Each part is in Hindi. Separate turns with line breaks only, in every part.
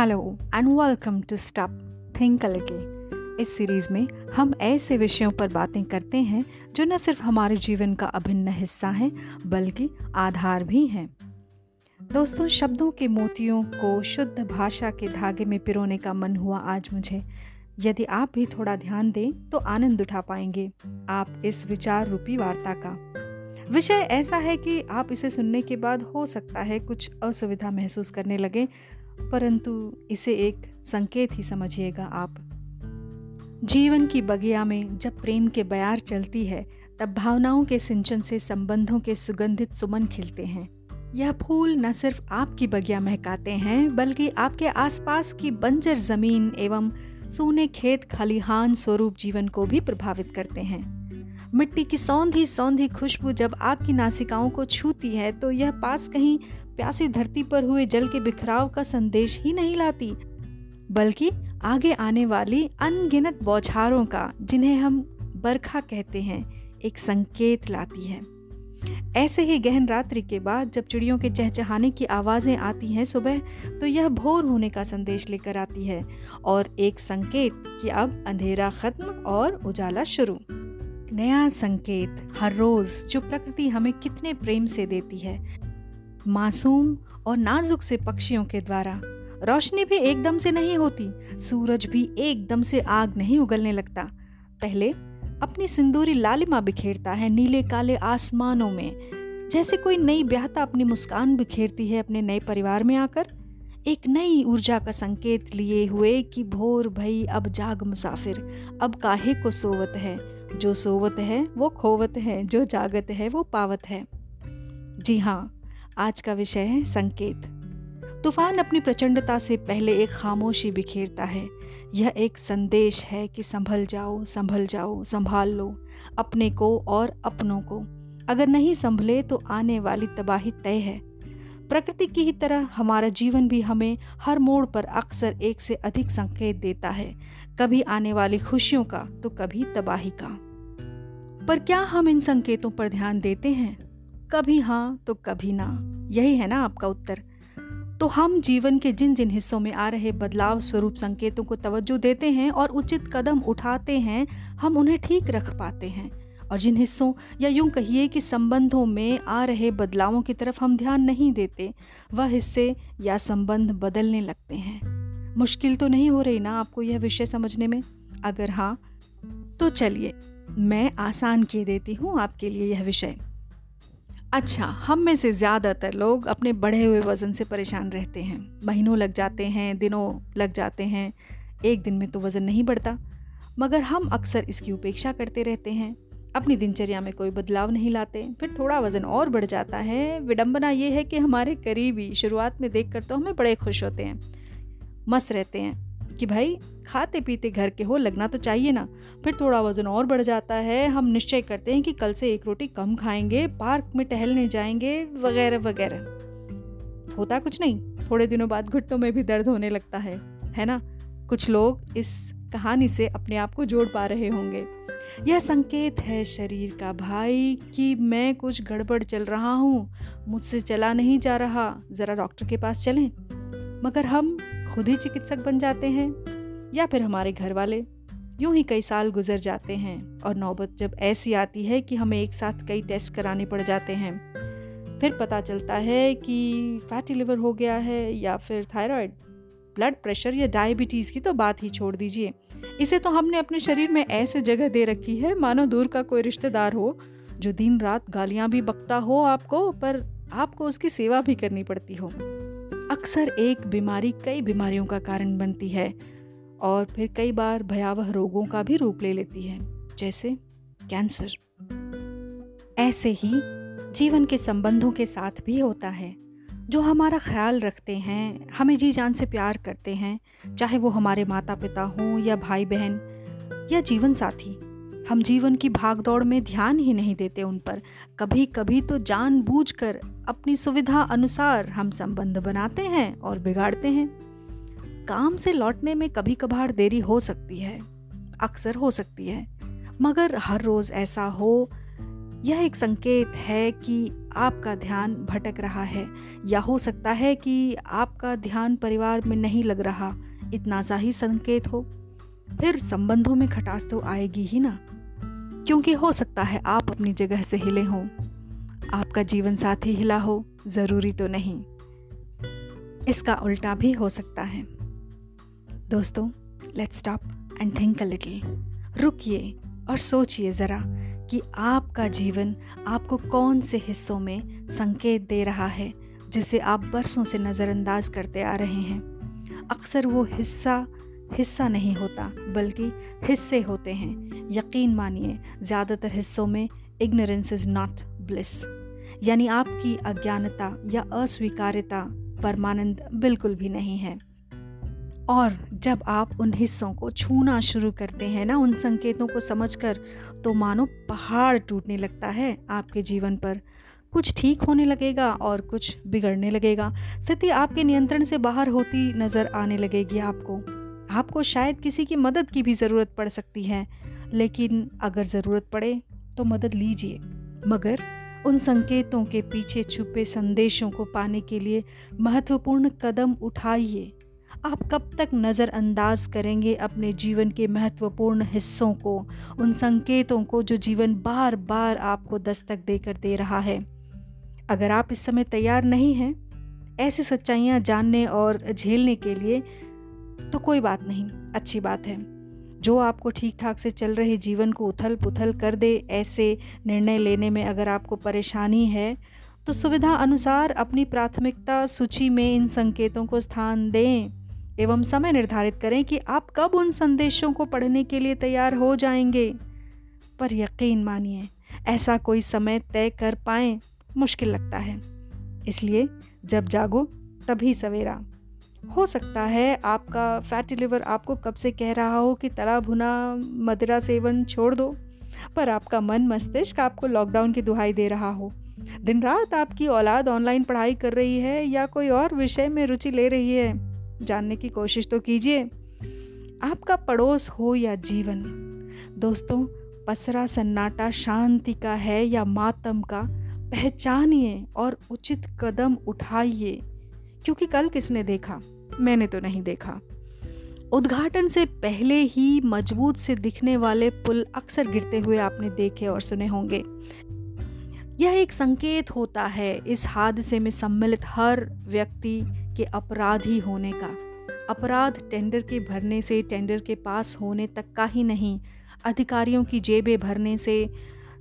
Hello and welcome to stop think a इस सीरीज़ में हम ऐसे विषयों पर बातें करते हैं जो न सिर्फ़ हमारे जीवन का अभिन्न हिस्सा हैं, बल्कि आधार भी हैं। दोस्तों, शब्दों के मोतियों को शुद्ध भाषा के धागे में पिरोने का मन हुआ आज मुझे। यदि आप भी थोड़ा ध्यान दें तो आनंद उठा पाएँगे आप इस विचार रूपी वार्ता का। विषय ऐसा है कि आप इसे सुनने के बाद हो सकता है कुछ असुविधा महसूस करने लगे परंतु इसे एक संकेत ही समझिएगा आप। जीवन की बगिया में जब प्रेम के बयार चलती है, तब भावनाओं के सिंचन से संबंधों के सुगंधित सुमन खिलते हैं। यह फूल न सिर्फ़ आपकी बगिया महकाते हैं, बल्कि आपके आसपास की बंजर ज़मीन एवं सूने खेत खलिहान स्वरूप जीवन को भी प्रभावित करते हैं। मिट्टी की सौंधी सौंधी खुशबू जब आपकी नासिकाओं को छूती है तो यह पास कहीं प्यासी धरती पर हुए जल के बिखराव का संदेश ही नहीं लाती, बल्कि आगे आने वाली अनगिनत बौछारों का, जिन्हें हम बरखा कहते हैं, एक संकेत लाती है। ऐसे ही गहन रात्रि के बाद जब चिड़ियों के चहचहाने की आवाज़ें आती हैं सुबह तो यह भोर होने का संदेश लेकर आती है, और एक संकेत कि अब अंधेरा खत्म और उजाला शुरू। नया संकेत, हर रोज, जो प्रकृति हमें कितने प्रेम से देती है। मासूम और नाजुक से पक्षियों के द्वारा। रोशनी भी एकदम से नहीं होती, सूरज भी एकदम से आग नहीं उगलने लगता। पहले अपनी सिंदूरी लालिमा बिखेरता है नीले काले आसमानों में। जैसे कोई नई ब्याहता अपनी मुस्कान बिखेरती है अपने नए परिवार में आकर। एक नई ऊर्जा का संकेत लिए हुए कि भोर भई अब जाग मुसाफिर। अब काहे को सोवत है? जो सोवत है, वो खोवत है, जो जागत है, वो पावत है। जी हाँ आज का विषय है संकेत। तूफ़ान अपनी प्रचंडता से पहले एक खामोशी बिखेरता है। यह एक संदेश है कि संभल जाओ संभल जाओ, संभाल लो, अपने को और अपनों को। अगर नहीं संभले तो आने वाली तबाही तय है। प्रकृति की ही तरह हमारा जीवन भी हमें हर मोड़ पर अक्सर एक से अधिक संकेत देता है। कभी आने वाली खुशियों का तो कभी तबाही का। पर क्या हम इन संकेतों पर ध्यान देते हैं? कभी हाँ तो कभी ना। यही है ना आपका उत्तर। तो हम जीवन के जिन जिन हिस्सों में आ रहे बदलाव स्वरूप संकेतों को तवज्जो देते हैं और उचित कदम उठाते हैं, हम उन्हें ठीक रख पाते हैं। और जिन हिस्सों, या यूँ कहिए कि संबंधों में आ रहे बदलावों की तरफ़ हम ध्यान नहीं देते, वह हिस्से या संबंध बदलने लगते हैं। मुश्किल तो नहीं हो रही ना आपको यह विषय समझने में? अगर हाँ तो चलिए, मैं आसान किए देती हूँ आपके लिए यह विषय। अच्छा हम में से ज़्यादातर लोग अपने बढ़े हुए वज़न से परेशान रहते हैं। महीनों लग जाते हैं, दिनों लग जाते हैं। एक दिन में तो वज़न नहीं बढ़ता। मगर हम अक्सर इसकी उपेक्षा करते रहते हैं। अपनी दिनचर्या में कोई बदलाव नहीं लाते। फिर थोड़ा वज़न और बढ़ जाता है। विडम्बना ये है कि हमारे करीबी शुरुआत में देख कर तो हमें बड़े खुश होते हैं। मस्त रहते हैं कि भाई खाते पीते घर के हो, लगना तो चाहिए ना। फिर थोड़ा वज़न और बढ़ जाता है। हम निश्चय करते हैं कि कल से एक रोटी कम खाएँगे, पार्क में टहलने जाएँगे, वगैरह वगैरह। होता कुछ नहीं। थोड़े दिनों बाद घुटनों में भी दर्द होने लगता है। है ना? कुछ लोग इस कहानी से अपने आप को जोड़ पा रहे होंगे। यह संकेत है शरीर का भाई कि मैं कुछ गड़बड़ चल रहा हूँ। मुझसे चला नहीं जा रहा। ज़रा डॉक्टर के पास चलें। मगर हम खुद ही चिकित्सक बन जाते हैं। या फिर हमारे घर वाले यूँ ही कई साल गुजर जाते हैं और नौबत जब ऐसी आती है कि हमें एक साथ कई टेस्ट कराने पड़ जाते हैं। फिर पता चलता है कि फैटी लिवर हो गया है या फिर थायराइड ब्लड प्रेशर या डायबिटीज़ की तो बात ही छोड़ दीजिए। इसे तो हमने अपने शरीर में ऐसे जगह दे रखी है, मानो दूर का कोई रिश्तेदार हो, जो दिन रात गालियाँ भी बकता हो आपको, पर आपको उसकी सेवा भी करनी पड़ती हो। अक्सर एक बीमारी कई बीमारियों का कारण बनती है। और फिर कई बार भयावह रोगों का भी रूप ले लेती है, जैसे कैंसर। ऐसे ही जीवन के संबंधों के साथ भी होता है। जो हमारा ख्याल रखते हैं, हमें जी जान से प्यार करते हैं, चाहे वो हमारे माता पिता हों या भाई बहन या जीवन साथी, हम जीवन की भागदौड़ में ध्यान ही नहीं देते उन पर। कभी कभी तो जानबूझकर अपनी सुविधा अनुसार हम संबंध बनाते हैं और बिगाड़ते हैं। काम से लौटने में कभी कभार देरी हो सकती है, अक्सर हो सकती है। मगर हर रोज़ ऐसा हो, यह एक संकेत है कि आपका ध्यान भटक रहा है, या हो सकता है कि आपका ध्यान परिवार में नहीं लग रहा, इतना सा ही संकेत हो। फिर संबंधों में खटास तो आएगी ही ना। क्योंकि हो सकता है आप अपनी जगह से हिले हों, आपका जीवन साथी हिला हो, ज़रूरी तो नहीं। इसका उल्टा भी हो सकता है। दोस्तों let's stop and think a little रुकिए और सोचिए ज़रा कि आपका जीवन आपको कौन से हिस्सों में संकेत दे रहा है, जिसे आप बरसों से नज़रअंदाज करते आ रहे हैं। अक्सर वो हिस्सा हिस्सा नहीं होता, बल्कि हिस्से होते हैं। यकीन मानिए, ज़्यादातर हिस्सों में इग्नोरेंस इज़ नॉट ब्लिस यानी आपकी अज्ञानता या अस्वीकार्यता परमानंद बिल्कुल भी नहीं है। और जब आप उन हिस्सों को छूना शुरू करते हैं ना, उन संकेतों को समझकर तो मानो पहाड़ टूटने लगता है आपके जीवन पर। कुछ ठीक होने लगेगा और कुछ बिगड़ने लगेगा। स्थिति आपके नियंत्रण से बाहर होती नज़र आने लगेगी आपको। आपको शायद किसी की मदद की भी ज़रूरत पड़ सकती है, लेकिन अगर ज़रूरत पड़े तो मदद लीजिए। मगर उन संकेतों के पीछे छुपे संदेशों को पाने के लिए महत्वपूर्ण कदम उठाइए। आप कब तक नज़रअंदाज करेंगे अपने जीवन के महत्वपूर्ण हिस्सों को, उन संकेतों को जो जीवन बार बार आपको दस्तक देकर दे रहा है? अगर आप इस समय तैयार नहीं हैं, ऐसी सच्चाइयाँ जानने और झेलने के लिए तो कोई बात नहीं, अच्छी बात है। जो आपको ठीक ठाक से चल रहे जीवन को उथल पुथल कर दे, ऐसे निर्णय लेने में अगर आपको परेशानी है तो सुविधा अनुसार अपनी प्राथमिकता सूची में इन संकेतों को स्थान दें। एवं समय निर्धारित करें कि आप कब उन संदेशों को पढ़ने के लिए तैयार हो जाएँगे। पर यकीन मानिए, ऐसा कोई समय तय कर पाए मुश्किल लगता है। इसलिए जब जागो, तभी सवेरा। हो सकता है आपका फैटी लिवर आपको कब से कह रहा हो कि तला भुना मदिरा सेवन छोड़ दो, पर आपका मन मस्तिष्क आपको लॉकडाउन की दुहाई दे रहा हो। दिन रात आपकी औलाद ऑनलाइन पढ़ाई कर रही है या कोई और विषय में रुचि ले रही है। जानने की कोशिश तो कीजिए। आपका पड़ोस हो या जीवन, दोस्तों, पसरा सन्नाटा शांति का है या मातम का, पहचानिए और उचित कदम उठाइए, क्योंकि कल किसने देखा? मैंने तो नहीं देखा। उद्घाटन से पहले ही मज़बूत से दिखने वाले पुल अक्सर गिरते हुए आपने देखे और सुने होंगे। यह एक संकेत होता है, इस हादसे में सम्मिलित हर व्यक्ति के अपराधी होने का। अपराध टेंडर के भरने से, टेंडर के पास होने तक का ही नहीं। अधिकारियों की जेबें भरने से,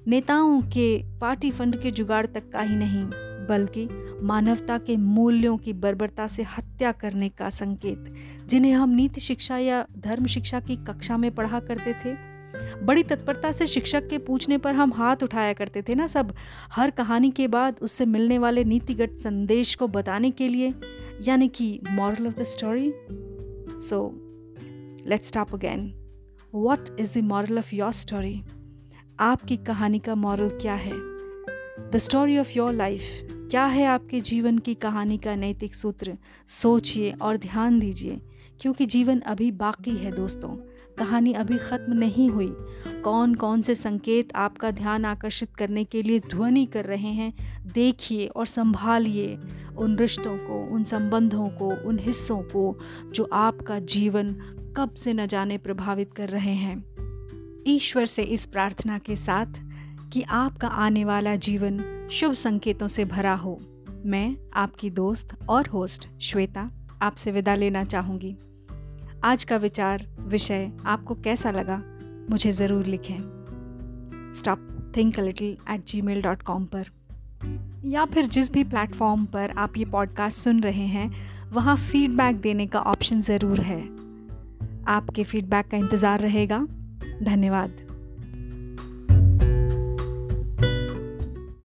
नेताओं के पार्टी फंड के जुगाड़ तक का ही नहीं, बल्कि मानवता के मूल्यों की बर्बरता से हत्या करने का संकेत, जिन्हें हम नीति शिक्षा या धर्म शिक्षा की कक्षा में पढ़ा करते थे। बड़ी तत्परता से शिक्षक के पूछने पर हम हाथ उठाया करते थे ना सब। हर कहानी के बाद उससे मिलने वाले नीतिगत संदेश को बताने के लिए यानी कि moral of the story so let's stop again what is the moral of your story आपकी कहानी का मॉरल क्या है? The story of your life क्या है आपके जीवन की कहानी का नैतिक सूत्र? सोचिए और ध्यान दीजिए, क्योंकि जीवन अभी बाकी है दोस्तों। कहानी अभी ख़त्म नहीं हुई। कौन कौन से संकेत आपका ध्यान आकर्षित करने के लिए ध्वनि कर रहे हैं, देखिए और संभालिए। उन रिश्तों को, उन संबंधों को, उन हिस्सों को जो आपका जीवन कब से न जाने प्रभावित कर रहे हैं। ईश्वर से इस प्रार्थना के साथ कि आपका आने वाला जीवन शुभ संकेतों से भरा हो। मैं आपकी दोस्त और होस्ट श्वेता आपसे विदा लेना चाहूँगी। आज का विचार, विषय आपको कैसा लगा, मुझे ज़रूर लिखें। Stop think little at Gmail dot com पर। या फिर जिस भी प्लेटफॉर्म पर आप ये पॉडकास्ट सुन रहे हैं, वहाँ फीडबैक देने का ऑप्शन ज़रूर है। आपके फीडबैक का इंतज़ार रहेगा। धन्यवाद।